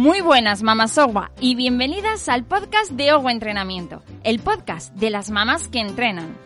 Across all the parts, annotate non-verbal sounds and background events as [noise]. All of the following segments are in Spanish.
Muy buenas, mamás Ogua, y bienvenidas al podcast de Ogua Entrenamiento, el podcast de las mamás que entrenan.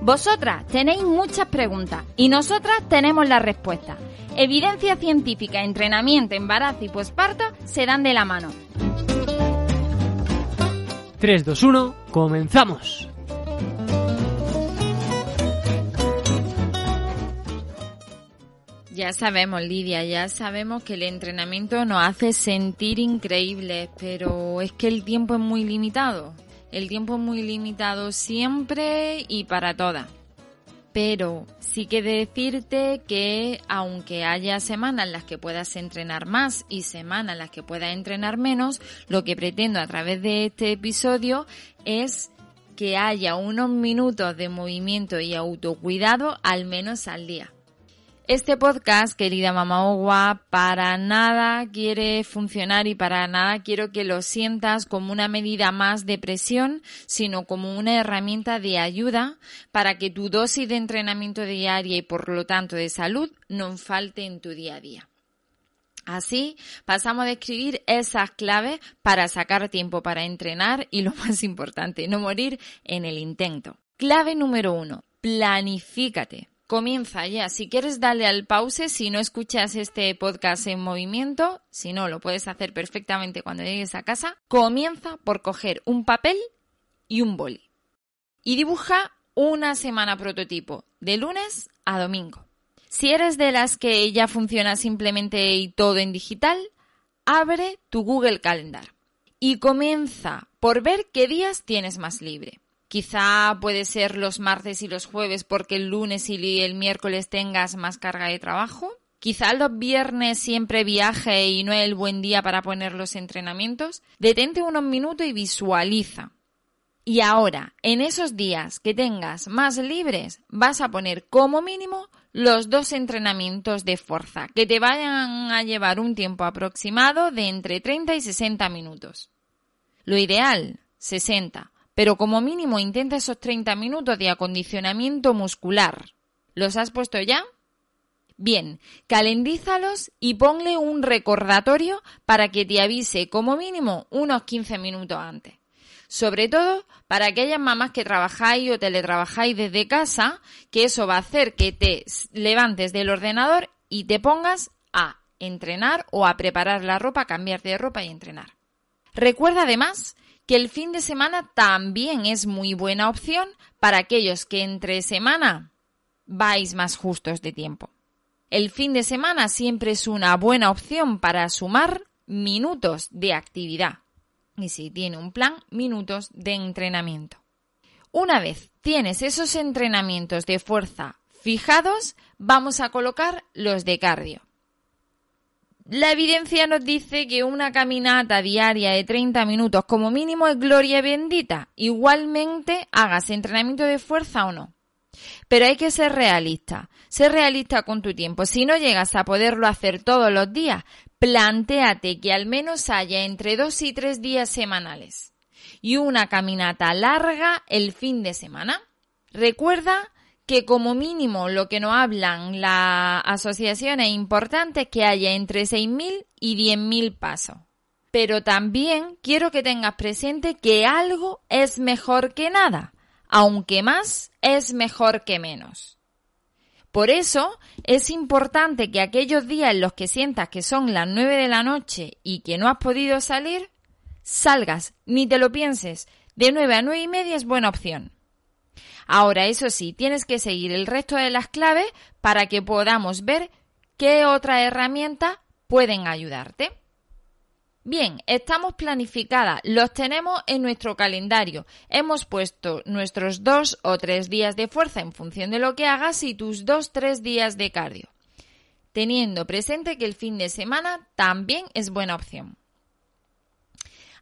Vosotras tenéis muchas preguntas y nosotras tenemos la respuesta. Evidencia científica, entrenamiento, embarazo y posparto se dan de la mano. 3, 2, 1, comenzamos. Ya sabemos, Lidia, ya sabemos que el entrenamiento nos hace sentir increíbles, pero es que el tiempo es muy limitado. El tiempo es muy limitado siempre y para todas. Pero sí que decirte que aunque haya semanas en las que puedas entrenar más y semanas en las que puedas entrenar menos, lo que pretendo a través de este episodio es que haya unos minutos de movimiento y autocuidado al menos al día. Este podcast, querida mamá Ogua, para nada quiere funcionar y para nada quiero que lo sientas como una medida más de presión, sino como una herramienta de ayuda para que tu dosis de entrenamiento diaria y por lo tanto de salud no falte en tu día a día. Así pasamos a escribir esas claves para sacar tiempo para entrenar y lo [laughs] más importante, no morir en el intento. Clave número uno, planifícate comienza ya. Si quieres darle al pause, si no escuchas este podcast en movimiento, si no, lo puedes hacer perfectamente cuando llegues a casa, comienza por coger un papel y un boli. Y dibuja una semana prototipo, de lunes a domingo. Si eres de las que ya funciona simplemente y todo en digital, abre tu Google Calendar y comienza por ver qué días tienes más libre. Quizá puede ser los martes y los jueves porque el lunes y el miércoles tengas más carga de trabajo. Quizá los viernes siempre viaje y no es el buen día para poner los entrenamientos. Detente unos minutos y visualiza. Y ahora, en esos días que tengas más libres, vas a poner como mínimo los dos entrenamientos de fuerza, que te vayan a llevar un tiempo aproximado de entre 30 y 60 minutos. Lo ideal, 60 pero como mínimo intenta esos 30 minutos de acondicionamiento muscular. ¿Los has puesto ya? Bien, calendízalos y ponle un recordatorio para que te avise como mínimo unos 15 minutos antes. Sobre todo para aquellas mamás que trabajáis o teletrabajáis desde casa, que eso va a hacer que te levantes del ordenador y te pongas a entrenar o a preparar la ropa, cambiar de ropa y entrenar. Recuerda además que el fin de semana también es muy buena opción para aquellos que entre semana vais más justos de tiempo. El fin de semana siempre es una buena opción para sumar minutos de actividad. Y si tiene un plan, minutos de entrenamiento. Una vez tienes esos entrenamientos de fuerza fijados, vamos a colocar los de cardio. La evidencia nos dice que una caminata diaria de 30 minutos como mínimo es gloria bendita. Igualmente hagas entrenamiento de fuerza o no. Pero hay que ser realista. Ser realista con tu tiempo. Si no llegas a poderlo hacer todos los días, plantéate que al menos haya entre dos y tres días semanales. Y una caminata larga el fin de semana. Recuerda que como mínimo lo que nos hablan asociaciones importantes es que haya entre 6.000 y 10.000 pasos. Pero también quiero que tengas presente que algo es mejor que nada, aunque más es mejor que menos. Por eso es importante que aquellos días en los que sientas que son las 9 de la noche y que no has podido salir, salgas, ni te lo pienses. De 9 a 9 y media es buena opción. Ahora, eso sí, tienes que seguir el resto de las claves para que podamos ver qué otra herramienta pueden ayudarte. Bien, estamos planificadas, los tenemos en nuestro calendario. Hemos puesto nuestros dos o tres días de fuerza en función de lo que hagas y tus dos tres días de cardio. Teniendo presente que el fin de semana también es buena opción.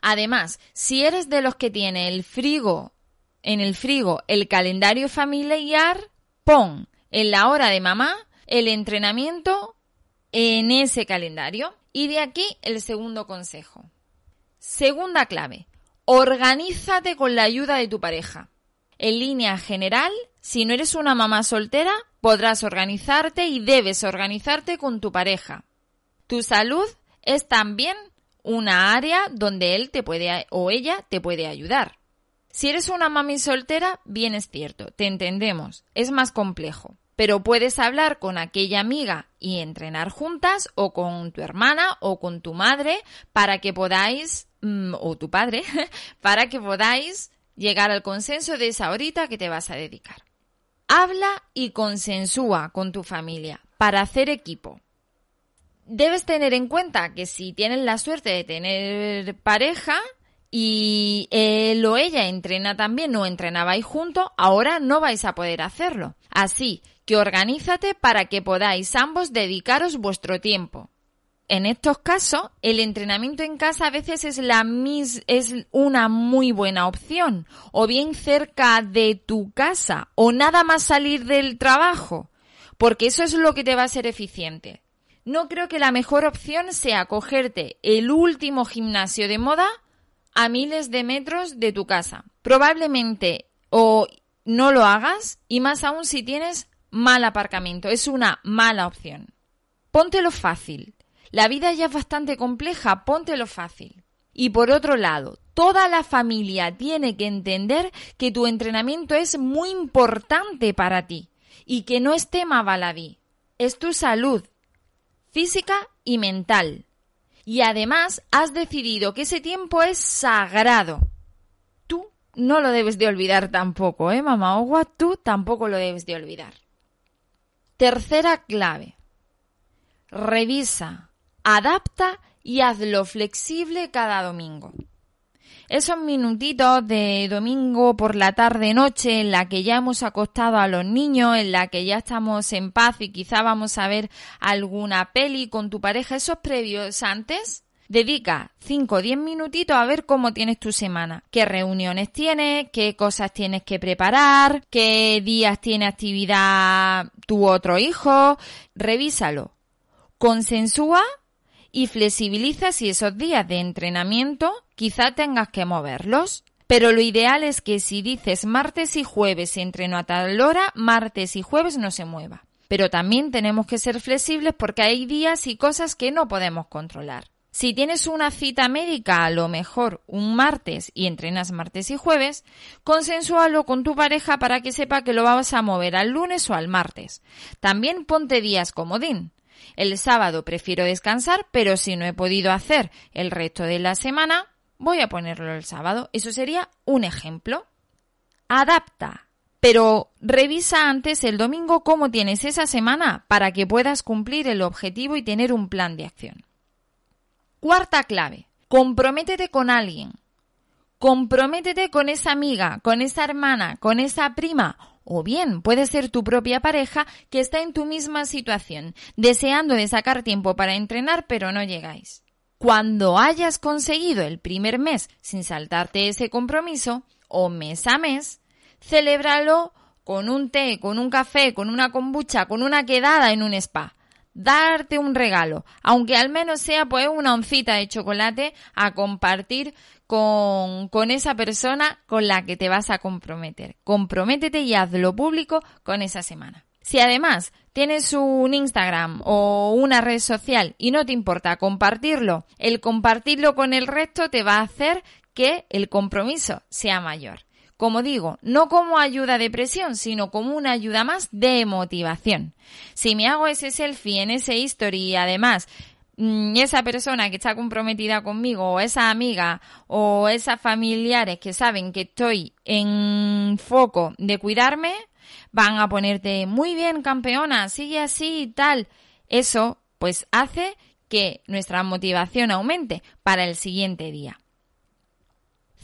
Además, si eres de los que tiene el frigo, en el frigo el calendario familiar, pon en la hora de mamá el entrenamiento en ese calendario. Y de aquí el segundo consejo. Segunda clave. Organízate con la ayuda de tu pareja. En línea general, si no eres una mamá soltera, podrás organizarte y debes organizarte con tu pareja. Tu salud es también una área donde él te puede o ella te puede ayudar. Si eres una mami soltera, bien es cierto, te entendemos, es más complejo pero puedes hablar con aquella amiga y entrenar juntas o con tu hermana o con tu madre para que podáis, mm, o tu padre, [laughs] para que podáis llegar al consenso de esa horita que te vas a dedicar. Habla y consensúa con tu familia para hacer equipo. Debes tener en cuenta que si tienes la suerte de tener pareja, y él o ella entrena también o entrenabais juntos, ahora no vais a poder hacerlo. Así que organízate para que podáis ambos dedicaros vuestro tiempo. En estos casos, el entrenamiento en casa a veces es, la mis es una muy buena opción, o bien cerca de tu casa, o nada más salir del trabajo, porque eso es lo que te va a ser eficiente. No creo que la mejor opción sea cogerte el último gimnasio de moda a miles de metros de tu casa. Probablemente o no lo hagas y más aún si tienes mal aparcamiento. Es una mala opción. Póntelo fácil. La vida ya es bastante compleja, póntelo fácil. Y por otro lado, toda la familia tiene que entender que tu entrenamiento es muy importante para ti y que no es tema baladí. Es tu salud física y mental y además has decidido que ese tiempo es sagrado. Tú no lo debes de olvidar tampoco, ¿eh, mamá Ogua? Tú tampoco lo debes de olvidar. Tercera clave. Revisa, adapta y hazlo flexible cada domingo esos minutitos de domingo por la tarde noche en la que ya hemos acostado a los niños, en la que ya estamos en paz y quizá vamos a ver alguna peli con tu pareja, esos previos antes, dedica 5 o 10 minutitos a ver cómo tienes tu semana, qué reuniones tienes, qué cosas tienes que preparar, qué días tiene actividad tu otro hijo, revísalo. Consensúa y flexibiliza si esos días de entrenamiento quizá tengas que moverlos. Pero lo ideal es que si dices martes y jueves entreno a tal hora, martes y jueves no se mueva. Pero también tenemos que ser flexibles porque hay días y cosas que no podemos controlar. Si tienes una cita médica a lo mejor un martes y entrenas martes y jueves, consensúalo con tu pareja para que sepa que lo vas a mover al lunes o al martes. También ponte días comodín. El sábado prefiero descansar, pero si no he podido hacer el resto de la semana, voy a ponerlo el sábado. Eso sería un ejemplo. Adapta, pero revisa antes el domingo cómo tienes esa semana para que puedas cumplir el objetivo y tener un plan de acción. Cuarta clave. Comprométete con alguien. Comprométete con esa amiga, con esa hermana, con esa prima o bien puede ser tu propia pareja que está en tu misma situación, deseando de sacar tiempo para entrenar pero no llegáis. Cuando hayas conseguido el primer mes sin saltarte ese compromiso, o mes a mes, celébralo con un té, con un café, con una kombucha, con una quedada en un spa. Darte un regalo, aunque al menos sea pues una oncita de chocolate a compartir con, con esa persona con la que te vas a comprometer. Comprométete y hazlo público con esa semana. Si además tienes un Instagram o una red social y no te importa compartirlo, el compartirlo con el resto te va a hacer que el compromiso sea mayor. Como digo, no como ayuda de presión, sino como una ayuda más de motivación. Si me hago ese selfie en ese history y además Mm, esa persona que está comprometida conmigo o esa amiga o esas familiares que saben que estoy en foco de cuidarme, van a ponerte muy bien campeona, sigue así y tal. Eso pues hace que nuestra motivación aumente para el siguiente día.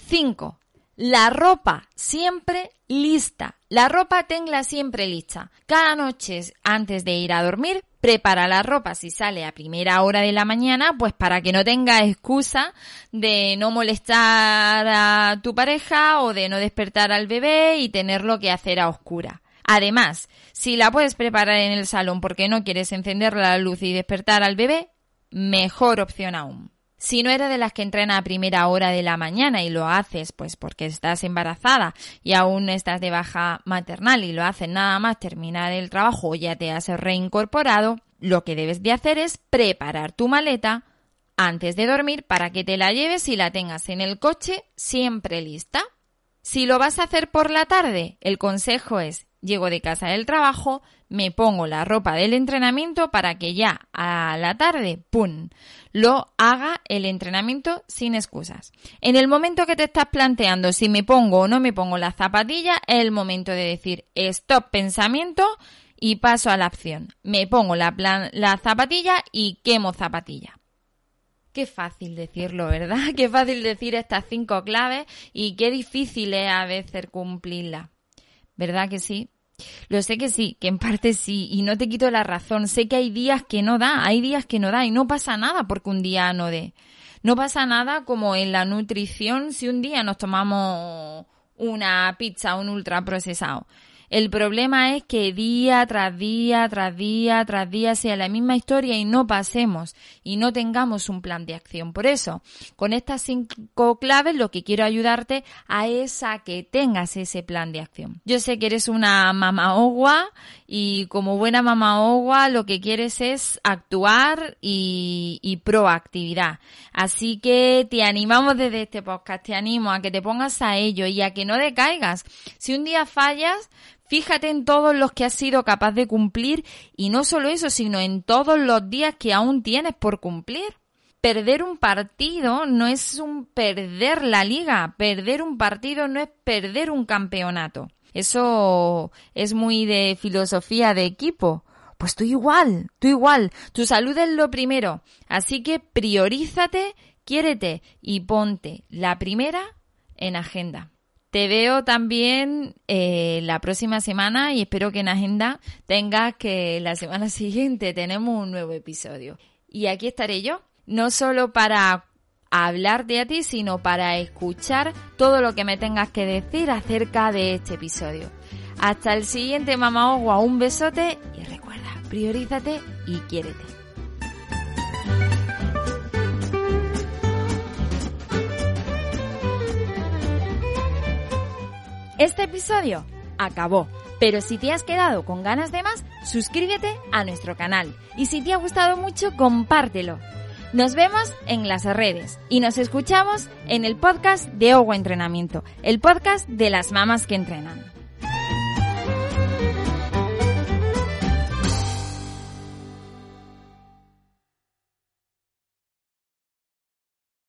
5. La ropa siempre lista. La ropa tenla siempre lista. Cada noche antes de ir a dormir, prepara la ropa si sale a primera hora de la mañana, pues para que no tenga excusa de no molestar a tu pareja o de no despertar al bebé y tenerlo que hacer a oscura. Además, si la puedes preparar en el salón porque no quieres encender la luz y despertar al bebé, mejor opción aún. Si no eres de las que entrena a primera hora de la mañana y lo haces pues porque estás embarazada y aún estás de baja maternal y lo haces nada más terminar el trabajo o ya te has reincorporado, lo que debes de hacer es preparar tu maleta antes de dormir para que te la lleves y la tengas en el coche siempre lista. Si lo vas a hacer por la tarde, el consejo es llego de casa del trabajo, me pongo la ropa del entrenamiento para que ya a la tarde, ¡pum!, lo haga el entrenamiento sin excusas. En el momento que te estás planteando si me pongo o no me pongo la zapatilla, es el momento de decir stop pensamiento y paso a la acción. Me pongo la, la zapatilla y quemo zapatilla. Qué fácil decirlo, ¿verdad? [laughs] Qué fácil decir estas cinco claves y qué difícil es a veces cumplirlas. ¿Verdad que sí? Lo sé que sí, que en parte sí, y no te quito la razón. Sé que hay días que no da, hay días que no da, y no pasa nada porque un día no dé. No pasa nada como en la nutrición si un día nos tomamos una pizza, un ultraprocesado. El problema es que día tras día, tras día, tras día sea la misma historia y no pasemos y no tengamos un plan de acción. Por eso, con estas cinco claves lo que quiero ayudarte a es a que tengas ese plan de acción. Yo sé que eres una mamá ogua y como buena mamá ogua lo que quieres es actuar y, y proactividad. Así que te animamos desde este podcast, te animo a que te pongas a ello y a que no decaigas. Si un día fallas, Fíjate en todos los que has sido capaz de cumplir y no solo eso, sino en todos los días que aún tienes por cumplir. Perder un partido no es un perder la liga, perder un partido no es perder un campeonato. Eso es muy de filosofía de equipo. Pues tú igual, tú igual, tu salud es lo primero. Así que priorízate, quiérete y ponte la primera en agenda. Te veo también eh, la próxima semana y espero que en agenda tengas que la semana [laughs] siguiente tenemos un nuevo episodio. Y aquí estaré yo, no solo para hablarte a ti, sino para escuchar todo lo que me tengas que decir acerca de este episodio. Hasta el siguiente mamá Ogua, un besote y recuerda, priorízate y quiérete. Este episodio acabó, pero si te has quedado con ganas de más, suscríbete a nuestro canal y si te ha gustado mucho, compártelo. Nos vemos en las redes y nos escuchamos en el podcast de Ogo Entrenamiento, el podcast de las mamás que entrenan.